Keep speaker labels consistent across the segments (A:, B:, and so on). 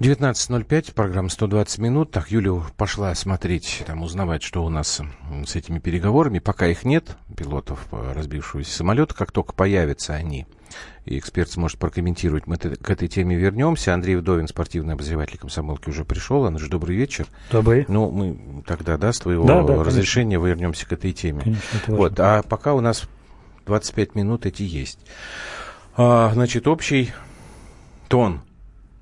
A: 19.05, программа 120 минут. Так, Юля пошла смотреть, там, узнавать, что у нас с этими переговорами. Пока их нет, пилотов разбившегося самолета. Как только появятся они, и эксперт сможет прокомментировать, мы к этой теме вернемся. Андрей Вдовин, спортивный обозреватель комсомолки, уже пришел. Андрей, добрый вечер.
B: Добрый.
A: Ну, мы тогда, да, с твоего
B: да, да,
A: разрешения конечно. вернемся к этой теме.
B: Конечно,
A: вот, а пока у нас 25 минут эти есть. А, значит, общий тон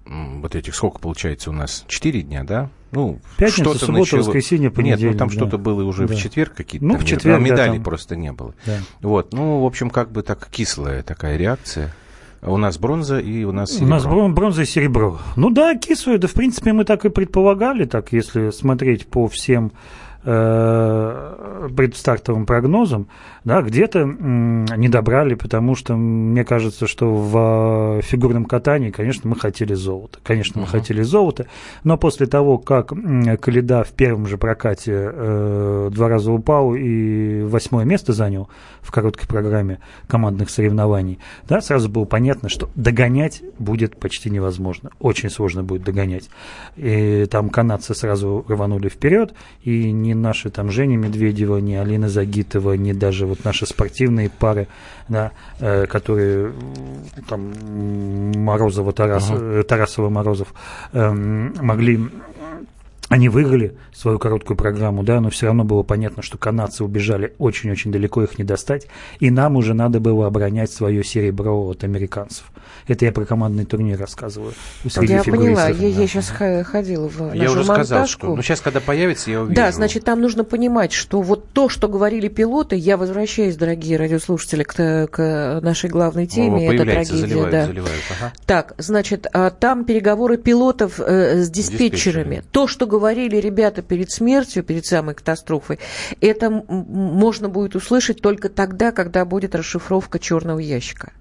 A: вот этих, сколько получается у нас? Четыре дня, да?
B: Ну, Пятница, что-то суббота, начало... воскресенье, понедельник.
A: Нет, ну там
B: да.
A: что-то было уже да. в четверг какие-то.
B: Ну,
A: там,
B: в четверг,
A: нет, медалей
B: да, там...
A: просто не было.
B: Да.
A: Вот, ну, в общем, как бы так кислая такая реакция. У нас бронза и у нас серебро.
B: У нас бронза и серебро. Ну да, кислая, да в принципе мы так и предполагали, так если смотреть по всем предстартовым прогнозам, да, где-то не добрали, потому что мне кажется, что в фигурном катании, конечно, мы хотели золото. Конечно, мы uh-huh. хотели золото, но после того, как Каледа в первом же прокате э, два раза упал и восьмое место занял в короткой программе командных соревнований, да, сразу было понятно, что догонять будет почти невозможно. Очень сложно будет догонять. И там канадцы сразу рванули вперед, и ни наши там Женя Медведева, ни Алина Загитова, ни даже вот наши спортивные пары, да, э, которые там Морозова, Тарас, uh-huh. Тарасова, Морозов э, могли они выиграли свою короткую программу, да, но все равно было понятно, что канадцы убежали очень-очень далеко, их не достать, и нам уже надо было оборонять свое серебро от американцев. Это я про командный турнир рассказываю.
C: Я поняла, я, я сейчас ходила в нашу
A: Я уже
C: монтажку.
A: сказал, что ну, сейчас, когда появится, я увижу.
C: Да, значит, там нужно понимать, что вот то, что говорили пилоты, я возвращаюсь, дорогие радиослушатели, к, к нашей главной теме,
A: О,
C: это трагедия.
A: Заливают,
C: да.
A: заливают, ага.
C: Так, значит, а, там переговоры пилотов э, с диспетчерами. диспетчерами. То, что говорили ребята перед смертью, перед самой катастрофой, это можно будет услышать только тогда, когда будет расшифровка черного ящика.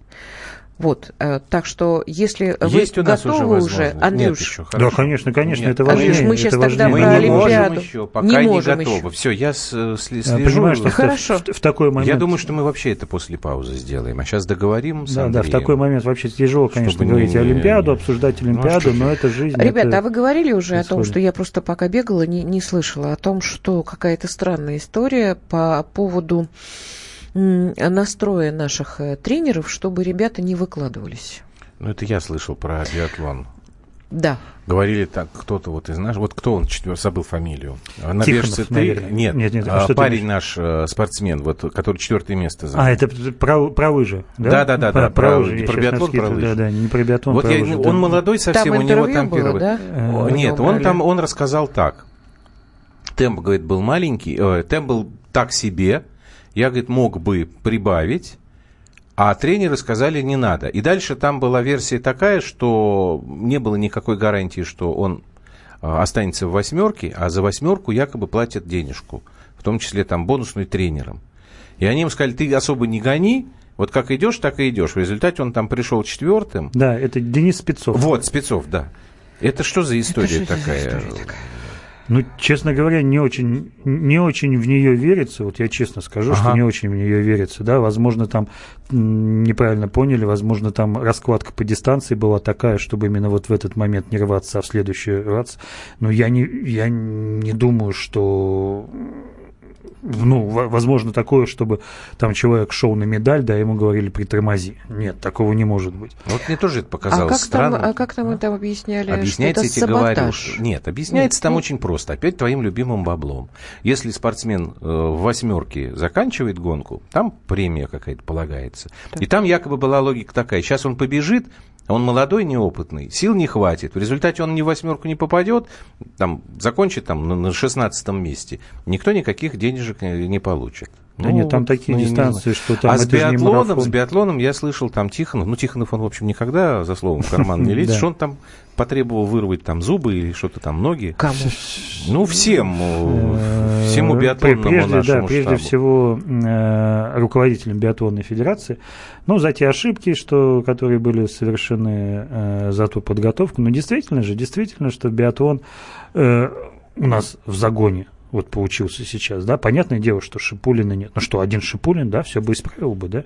C: Вот, э, так что если
A: Есть
C: вы
A: у нас
C: готовы
A: уже,
C: уже
A: Андрюш,
B: еще, да, конечно, конечно,
A: Нет,
B: это важнее.
C: Андрюш, мы сейчас
B: это
C: тогда
B: важнее.
C: про
A: мы не
C: Олимпиаду.
A: можем еще, пока
C: не,
A: не,
C: можем
A: готовы.
C: еще.
A: Все, я с,
B: Я
A: слежу.
B: понимаю, что
C: Хорошо.
B: В, в, в такой момент...
A: Я думаю, что мы вообще это после паузы сделаем. А сейчас договорим с
B: Да, да, в
A: Андреем.
B: такой момент вообще тяжело, конечно,
A: Чтобы
B: говорить
A: не-
B: Олимпиаду,
A: не-
B: обсуждать
A: Ну, а
B: Олимпиаду,
A: что
B: но это жизнь.
C: Ребята,
B: это...
C: а вы говорили уже о том,
B: происходит.
C: что я просто пока бегала, не, не слышала, о том, что какая-то странная история по поводу настроя наших э, тренеров, чтобы ребята не выкладывались.
A: Ну, это я слышал про биатлон.
C: Да.
A: Говорили так, кто-то вот из наших... Вот кто он, четвер- забыл фамилию. А
B: Тихонов,
A: Норвежцы ты? Нет,
B: Нет, нет, а
A: а, парень наш, э, спортсмен, вот, который четвертое место занял.
B: А, это про, про лыжи, да?
A: Да, да, да,
B: про,
A: да,
B: про
A: про-
B: лыжи.
A: не про биатлон, про лыжи.
B: Да, да, не про биатлон,
A: Вот
B: про
A: я,
B: лыжи,
A: он
B: да.
A: молодой совсем,
C: Там
A: у него там
C: было,
A: первый...
C: да? У
A: Нет, он там, он рассказал так. Темп, говорит, был маленький, э, темп был так себе. Я, говорит, мог бы прибавить, а тренеры сказали, не надо. И дальше там была версия такая, что не было никакой гарантии, что он э, останется в восьмерке, а за восьмерку якобы платят денежку, в том числе там бонусную тренерам. И они ему сказали, ты особо не гони, вот как идешь, так и идешь. В результате он там пришел четвертым.
B: Да, это Денис Спецов.
A: Вот, Спецов, да. Это что за история
C: что за
A: такая?
C: история такая?
B: Ну, честно говоря, не очень, не очень в нее верится. Вот я честно скажу, что
A: Ага.
B: не очень в нее верится. Да, возможно, там неправильно поняли, возможно, там раскладка по дистанции была такая, чтобы именно вот в этот момент не рваться, а в следующий рваться. Но я не, я не думаю, что ну, во- возможно, такое, чтобы там человек шел на медаль, да, ему говорили притормози. Нет, такого не может быть.
A: Вот мне тоже это
C: А
A: показалось
C: как, там,
A: странным.
C: а как нам это объясняли?
A: Объясняется, я
C: что это
A: тебе говорю. Нет, объясняется
C: Нет,
A: там
C: ну-
A: очень просто. Опять твоим любимым баблом. Если спортсмен э, в восьмерке заканчивает гонку, там премия какая-то полагается.
C: Так.
A: И там якобы была логика такая. Сейчас он побежит, он молодой, неопытный, сил не хватит. В результате он ни в восьмерку не попадет, там, закончит там на- на шестнадцатом месте. Никто никаких денежек не не получит.
B: Да нет, там такие
A: ну,
B: дистанции, что там
A: а с биатлоном, с биатлоном я слышал там Тихонов. Ну, Тихонов, он, в общем, никогда за словом в карман не лезет. Что он там потребовал вырвать там зубы или что-то там, ноги?
C: Кому?
A: Ну, всем, э, всему биатлонному
B: прежде,
A: нашему
B: да, прежде
A: штабу.
B: всего э, руководителям биатлонной федерации, ну, за те ошибки, что, которые были совершены э, за ту подготовку. Но действительно же, действительно, что биатлон э, у нас в загоне вот получился сейчас, да, понятное дело, что Шипулина нет. Ну что, один Шипулин, да, все бы исправил бы, да.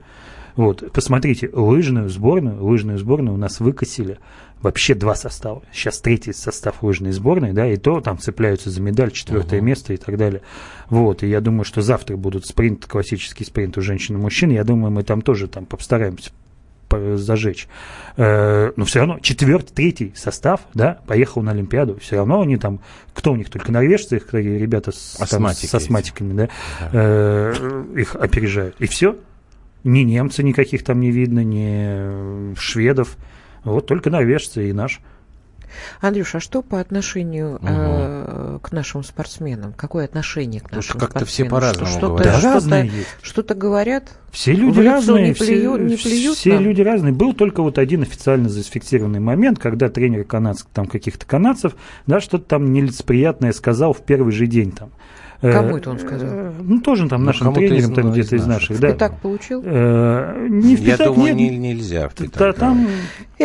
B: Вот, посмотрите, лыжную сборную, лыжную сборную у нас выкосили вообще два состава. Сейчас третий состав лыжной сборной, да, и то там цепляются за медаль, четвертое uh-huh. место и так далее. Вот, и я думаю, что завтра будут спринт, классический спринт у женщин и мужчин. Я думаю, мы там тоже там постараемся зажечь. Э, но все равно четвертый, третий состав, да, поехал на Олимпиаду. Все равно они там, кто у них только норвежцы, их ребята с, там, с астматиками, да, да. Э, их опережают. И все. Ни немцы никаких там не видно, ни шведов. Вот только норвежцы и наш.
C: Андрюш, а что по отношению угу. э, к нашим спортсменам? Какое отношение к нашим
A: как-то все по-разному
C: что,
A: говорят.
B: Да,
C: что-то,
B: разные.
C: Что-то говорят?
B: Все люди разные.
C: Не, плюют, все, не плюют
B: все
C: нам?
B: люди разные. Был только вот один официально зафиксированный момент, когда тренер канадцев, там каких-то канадцев, да, что-то там нелицеприятное сказал в первый же день там.
C: Э, Кому это он сказал?
B: Ну, тоже там ну, нашим тренерам, там где-то из наших.
C: В да. получил?
B: Э, не в пятак,
A: Я думаю. Не, нельзя в пятак.
B: Да, там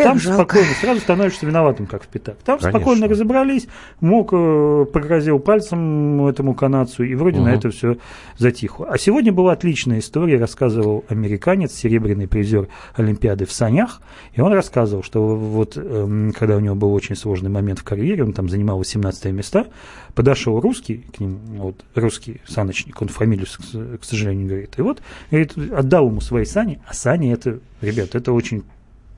B: там спокойно, сразу становишься виноватым, как в пятак. Там Конечно. спокойно разобрались, мог э, погрозил пальцем этому канадцу, и вроде угу. на это все затихло. А сегодня была отличная история, рассказывал американец, серебряный призер Олимпиады в санях, и он рассказывал, что вот эм, когда у него был очень сложный момент в карьере, он там занимал 18 места, подошел русский к ним, вот русский саночник, он фамилию, к сожалению, говорит, и вот говорит, отдал ему свои сани, а сани это, ребят, это очень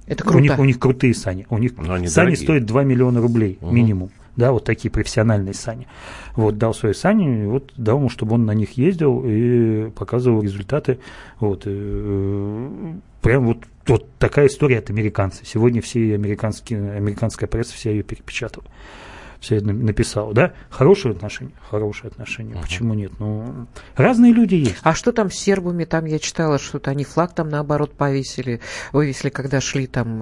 C: это круто.
B: У них, у них крутые сани. У них сани дорогие. стоят 2 миллиона рублей угу. минимум. Да, вот такие профессиональные сани. Вот, дал свои сани, вот, дал ему, чтобы он на них ездил и показывал результаты. Вот, и, э, прям вот, вот такая история от американцев. Сегодня все американские, американская пресса вся ее перепечатала все это написал, да? Хорошие отношения, хорошие отношения. Uh-huh. Почему нет? Ну, разные люди есть.
C: А что там с сербами? Там я читала, что-то они флаг там наоборот повесили, вывесили, когда шли там,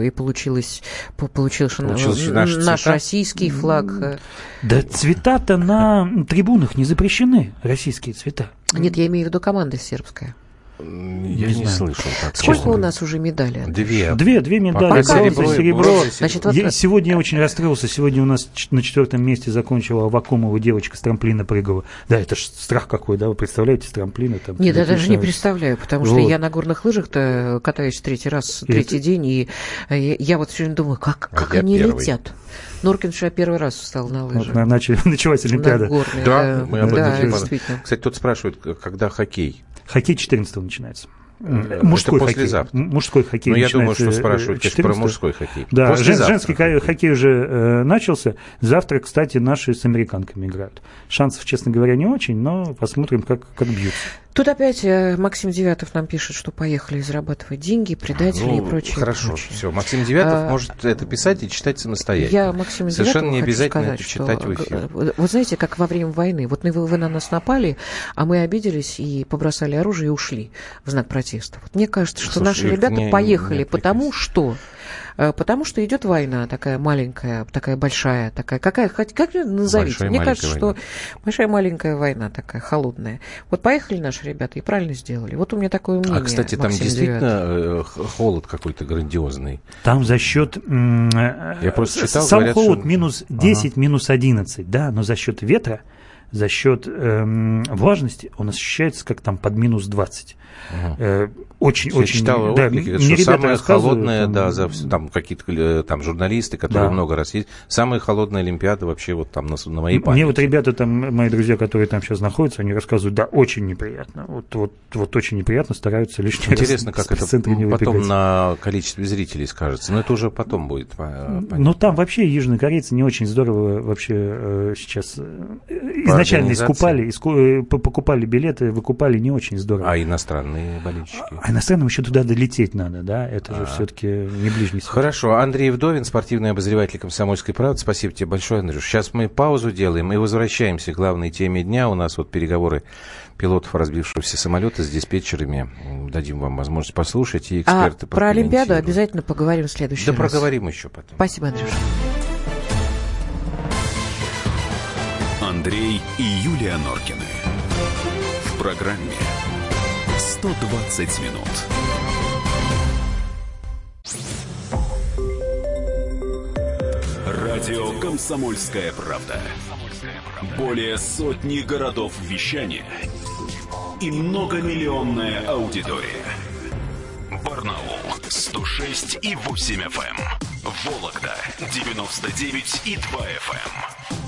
C: э, и получилось, получилось, получилось наш, наш российский флаг. Э.
B: Да цвета-то на трибунах не запрещены, российские цвета.
C: Нет, я имею в виду команда сербская.
A: Я не, не слышал. Так
C: Сколько честно. у нас уже медалей?
A: Две.
B: Две, две медали.
A: Пока серебро. серебро.
B: Значит, вот... я, сегодня я очень расстроился. Сегодня у нас на четвертом месте закончила Авакумова девочка с трамплина прыгала. Да, это же страх какой, да? Вы представляете, с трамплина там.
C: Нет, я даже не представляю, потому вот. что я на горных лыжах-то катаюсь третий раз, третий это... день, и я, вот все время думаю, как, а как они первый. летят. Норкинша первый раз встал на лыжи. Вот,
B: начали, началась Олимпиада.
C: Горные,
A: да, да, мы об этом да, действительно. Кстати, тут спрашивают, когда хоккей?
B: Хоккей 14 начинается. Э, мужской это
A: послезавтра.
B: хоккей. Мужской хоккей.
A: Ну, я думаю, что спрашивают, конечно, про мужской хоккей.
B: Да, женский хоккей, хоккей уже э, начался. Завтра, кстати, наши с американками играют. Шансов, честно говоря, не очень, но посмотрим, как, как бьются.
C: Тут опять э, Максим Девятов нам пишет, что поехали зарабатывать деньги, предатели ну, и прочее.
A: Хорошо,
C: прочее.
A: все. Максим Девятов а, может это писать и читать самостоятельно.
C: Я Максим
A: Совершенно
C: не
A: обязательно
C: сказать,
A: это читать
C: что,
A: в эфире.
C: Вот знаете, как во время войны. Вот вы, вы на нас напали, а мы обиделись и побросали оружие и ушли в знак протеста. Вот мне кажется, что Слушай, наши ребята не, поехали, не потому что Э, потому что идет война такая маленькая, такая большая, такая, какая, как назовите. Большая, Мне кажется, война. что большая маленькая война такая, холодная. Вот поехали наши ребята и правильно сделали. Вот у меня такое мнение.
A: А, кстати, там действительно 9. Э, холод какой-то грандиозный.
B: Там за счет... Я просто читал, Сам говорят, холод что... минус 10, ага. минус 11, да, но за счет ветра за счет эм, влажности он ощущается как там под минус 20. Ага. Э, очень, Я очень.
A: Читал да, отклики, мне что самое холодное, там, да, за, там какие-то э, там журналисты, которые да. много раз есть, самая холодная Олимпиада вообще вот там на, на моей памяти.
B: Мне вот ребята там, мои друзья, которые там сейчас находятся, они рассказывают, да, очень неприятно, вот, вот, вот очень неприятно, стараются лишний
A: Интересно, раз как это потом на количестве зрителей скажется, но это уже потом будет понятно.
B: Ну там вообще южные корейцы не очень здорово вообще э, сейчас изначально искупали, иску, э, покупали билеты, выкупали не очень здорово.
A: А иностранные болельщики?
B: А иностранным еще туда долететь надо, да? Это же а. все-таки не ближний свет.
A: Хорошо. Андрей Вдовин, спортивный обозреватель «Комсомольской правды». Спасибо тебе большое, Андрюш. Сейчас мы паузу делаем и возвращаемся к главной теме дня. У нас вот переговоры пилотов разбившегося самолета с диспетчерами. Дадим вам возможность послушать, и эксперты
C: а про Олимпиаду обязательно поговорим в следующий
A: да
C: раз.
A: Да проговорим еще потом.
C: Спасибо, Андрюш.
D: Андрей и Юлия Норкины. В программе 120 минут. Радио «Комсомольская правда». Более сотни городов вещания и многомиллионная аудитория. Барнаул 106 и 8 FM. Эм. Вологда 99 и 2 FM.